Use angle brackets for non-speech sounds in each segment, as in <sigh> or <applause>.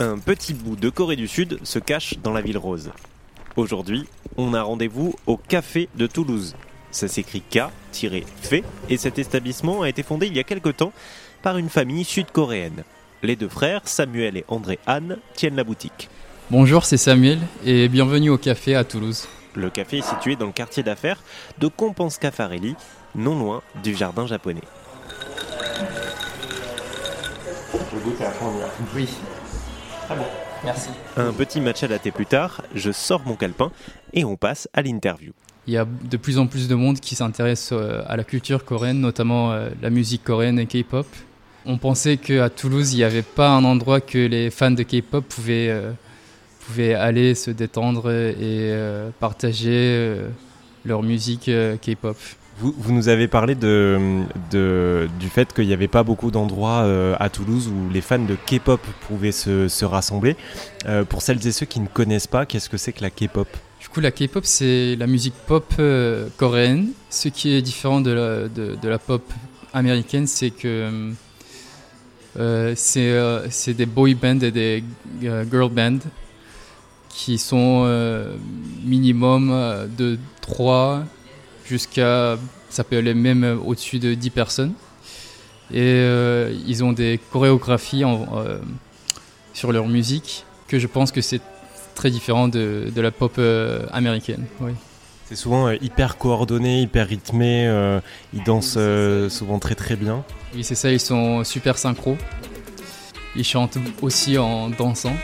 Un petit bout de Corée du Sud se cache dans la ville rose. Aujourd'hui, on a rendez-vous au Café de Toulouse. Ça s'écrit K-F et cet établissement a été fondé il y a quelque temps par une famille sud-coréenne. Les deux frères, Samuel et André Han, tiennent la boutique. Bonjour, c'est Samuel et bienvenue au café à Toulouse. Le café est situé dans le quartier d'affaires de Compense Caffarelli, non loin du jardin japonais. Oui. Bon Merci. Un petit match à la thé plus tard, je sors mon calepin et on passe à l'interview. Il y a de plus en plus de monde qui s'intéresse euh, à la culture coréenne, notamment euh, la musique coréenne et K-pop. On pensait qu'à Toulouse, il n'y avait pas un endroit que les fans de K-pop pouvaient, euh, pouvaient aller se détendre et partager leur musique K-pop. Vous, vous, nous avez parlé de, de du fait qu'il n'y avait pas beaucoup d'endroits à Toulouse où les fans de K-pop pouvaient se, se rassembler. pour celles et ceux qui ne connaissent pas, qu'est-ce que c'est que la K-pop? Du coup, la K-pop, c'est la musique pop euh, coréenne. Ce qui est différent de la, de, la pop américaine, c'est que euh, euh, c'est des boy bands et des girl bands qui sont minimum de 3 jusqu'à, ça peut aller même au-dessus de 10 personnes. Et ils ont des chorégraphies sur leur musique que je pense que c'est très différent de, de la pop euh, américaine. Oui. C'est souvent euh, hyper coordonné, hyper rythmé, euh, ils dansent souvent très très bien. Oui, c'est ça, ils sont super synchro. Ils chantent aussi en dansant.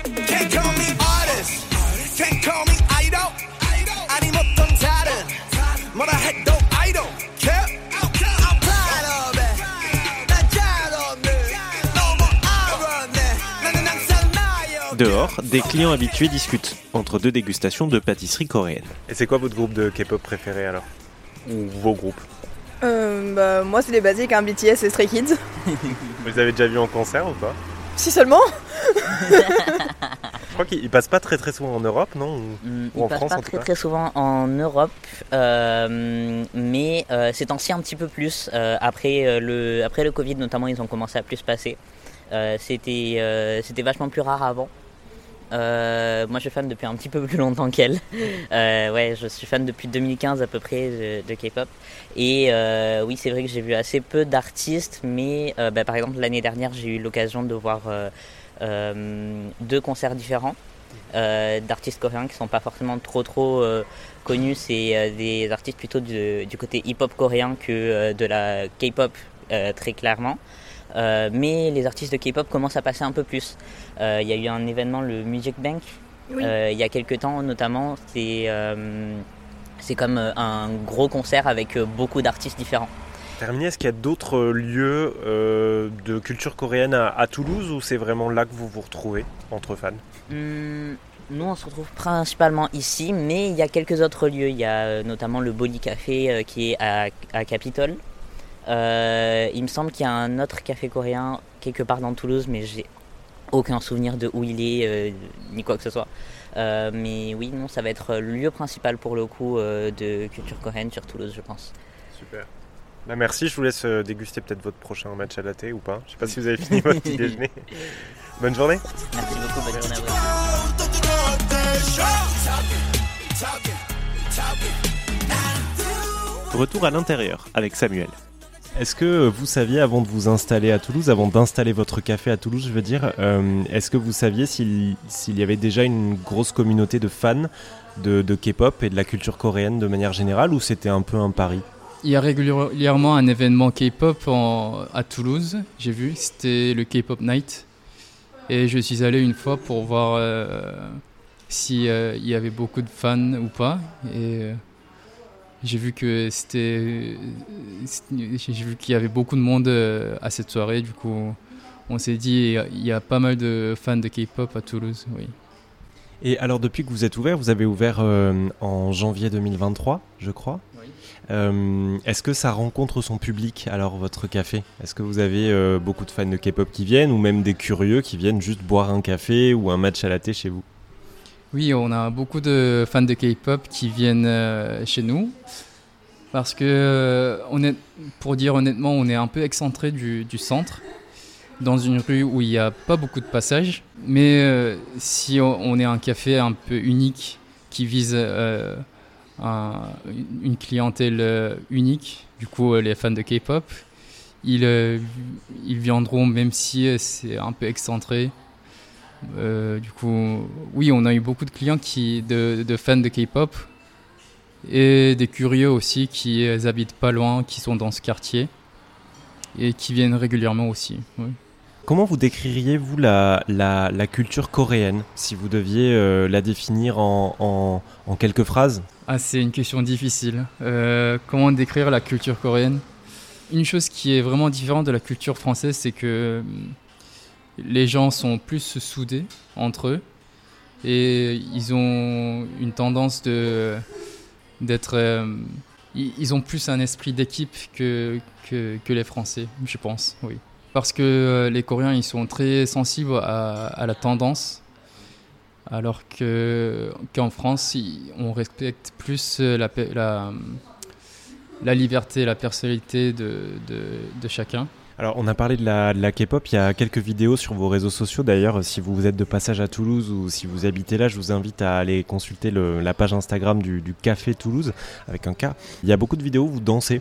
Dehors, des clients habitués discutent entre deux dégustations de pâtisserie coréenne. Et c'est quoi votre groupe de K-pop préféré alors? Ou vos groupes? Euh, bah, Moi, c'est les basiques, hein, BTS et Stray Kids. Vous avez déjà vu en concert ou pas? Si seulement <laughs> crois qu'ils passent pas très très souvent en Europe, non? Mm, Ou, Ils passent pas très très souvent en Europe, euh, mais euh, c'est temps un petit peu plus. Euh, après, le, après le Covid notamment, ils ont commencé à plus passer. c'était, c'était vachement plus rare avant. Euh, moi, je suis fan depuis un petit peu plus longtemps qu'elle. Euh, ouais, je suis fan depuis 2015 à peu près de, K-pop. Et euh, oui, c'est vrai que j'ai vu assez peu d'artistes, mais bah, par exemple l'année dernière, j'ai eu l'occasion de voir deux concerts différents d'artistes coréens qui sont pas forcément trop trop connus. C'est des artistes plutôt du, du côté hip-hop coréen que de la K-pop très clairement. Euh, mais les artistes de K-pop commencent à passer un peu plus. Euh, il y a eu un événement, le Music Bank, euh, il y a quelques temps notamment. C'est c'est comme un gros concert avec beaucoup d'artistes différents. Terminé, est-ce qu'il y a d'autres lieux de culture coréenne à, Toulouse ou c'est vraiment là que vous vous retrouvez entre fans? Hmm, Nous, on se retrouve principalement ici, mais il y a quelques autres lieux. Il y a notamment le Body Café qui est à, à Capitole. Euh, il me semble qu'il y a un autre café coréen quelque part dans Toulouse, mais j'ai aucun souvenir de où il est, euh, ni quoi que ce soit. Euh, mais oui, non, ça va être le lieu principal pour le coup de culture coréenne sur Toulouse, je pense. Super. Bah merci, je vous laisse déguster peut-être votre prochain match à la thé ou pas. Je sais pas si vous avez fini votre petit déjeuner. <laughs> Bonne journée. Merci beaucoup, bonne journée Retour à l'intérieur avec Samuel. Est-ce que vous saviez, avant de vous installer à Toulouse, avant d'installer votre café à Toulouse, je veux dire, euh, est-ce que vous saviez s'il y avait déjà une grosse communauté de fans de, K-pop et de la culture coréenne de manière générale, ou c'était un peu un pari? Il y a régulièrement un événement K-pop à Toulouse, j'ai vu, c'était le K-pop Night. Et je suis allé une fois pour voir euh, s'il euh, y avait beaucoup de fans ou pas. Et j'ai vu que c'était, j'ai vu qu'il y avait beaucoup de monde euh, à cette soirée. Du coup, on s'est dit il y a pas mal de fans de K-pop à Toulouse, oui. Et alors depuis que vous êtes ouvert, vous avez ouvert euh, en janvier 2023, je crois. Oui. Euh, est-ce que ça rencontre son public alors votre café? Est-ce que vous avez beaucoup de fans de K-pop qui viennent ou même des curieux qui viennent juste boire un café ou un match à la thé chez vous? Oui, on a beaucoup de fans de K-pop qui viennent euh, chez nous. Parce que, euh, pour dire honnêtement, on est un peu excentré du, centre. Dans une rue où il n'y a pas beaucoup de passages. Mais euh, si on est un café un peu unique qui vise euh, une clientèle unique, du coup les fans de K-pop, ils, ils viendront même si c'est un peu excentré. du coup, oui, on a eu beaucoup de clients qui, de fans de K-pop et des curieux aussi qui habitent pas loin, qui sont dans ce quartier et qui viennent régulièrement aussi. Comment vous décririez-vous la, la, culture coréenne, si vous deviez euh, la définir en, en, quelques phrases? Ah, C'est une question difficile. Euh, comment décrire la culture coréenne? Une chose qui est vraiment différente de la culture française, c'est que les gens sont plus soudés entre eux et ils ont une tendance de d'être. Euh, ils ont plus un esprit d'équipe que, que, les Français, je pense, oui. Parce que euh, les Coréens, ils sont très sensibles à, la tendance, alors qu'en France, on respecte plus la, la, la liberté, la personnalité de, de, chacun. Alors, on a parlé de la, la K-pop. Il y a quelques vidéos sur vos réseaux sociaux. D'ailleurs, si vous êtes de passage à Toulouse ou si vous habitez là, je vous invite à aller consulter la page Instagram du, Café Toulouse avec un K. Il y a beaucoup de vidéos où vous dansez.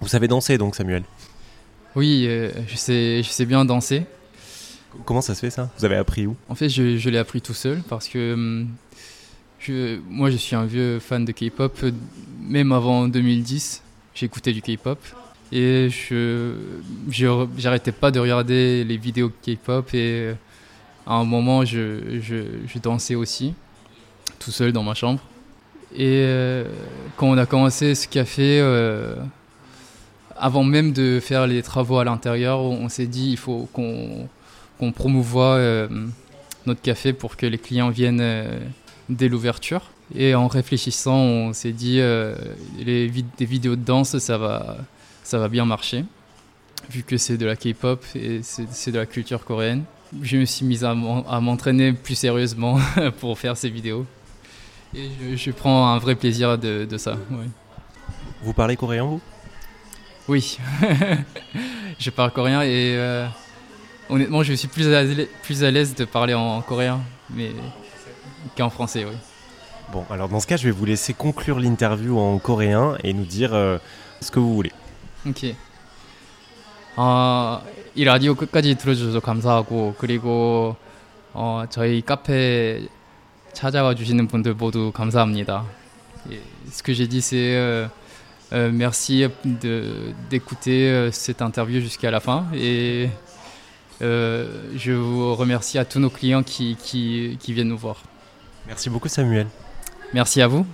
Vous savez danser donc, Samuel? Oui, euh, je, sais, je sais bien danser. Comment ça se fait ça? Vous avez appris où? En fait, je, je l'ai appris tout seul parce que hum, je, moi, je suis un vieux fan de K-pop. Même avant 2010, j'écoutais du K-pop. Et je j'arrêtais pas de regarder les vidéos K-pop et à un moment je, dansais aussi tout seul dans ma chambre. Et euh, quand on a commencé ce café, euh, avant même de faire les travaux à l'intérieur, on s'est dit il faut qu'on qu'on promouvoie euh, notre café pour que les clients viennent dès l'ouverture. Et en réfléchissant, on s'est dit les des vidéos de danse, ça va ça va bien marcher, vu que c'est de la K-pop et c'est de la culture coréenne. Je me suis mise à m'entraîner plus sérieusement <laughs> pour faire ces vidéos. Et je, prends un vrai plaisir de, ça. Vous parlez coréen, vous? Oui. <laughs> je parle coréen et euh, honnêtement, je suis plus à, plus à l'aise de parler en, coréen mais qu'en français, oui. Bon, alors dans ce cas, je vais vous laisser conclure l'interview en coréen et nous dire euh, ce que vous voulez. 오케이. 어, 이 라디오 끝까지 들어주셔서 감사하고 그리고 어, 저희 카페 찾아와 주시는 분들 모두 감사합니다. Ce que j'ai dit c'est euh, euh, merci d'écouter euh, cette interview jusqu'à la fin et euh, je vous remercie à tous nos clients qui, qui, qui viennent nous voir. Merci beaucoup Samuel. Merci à vous.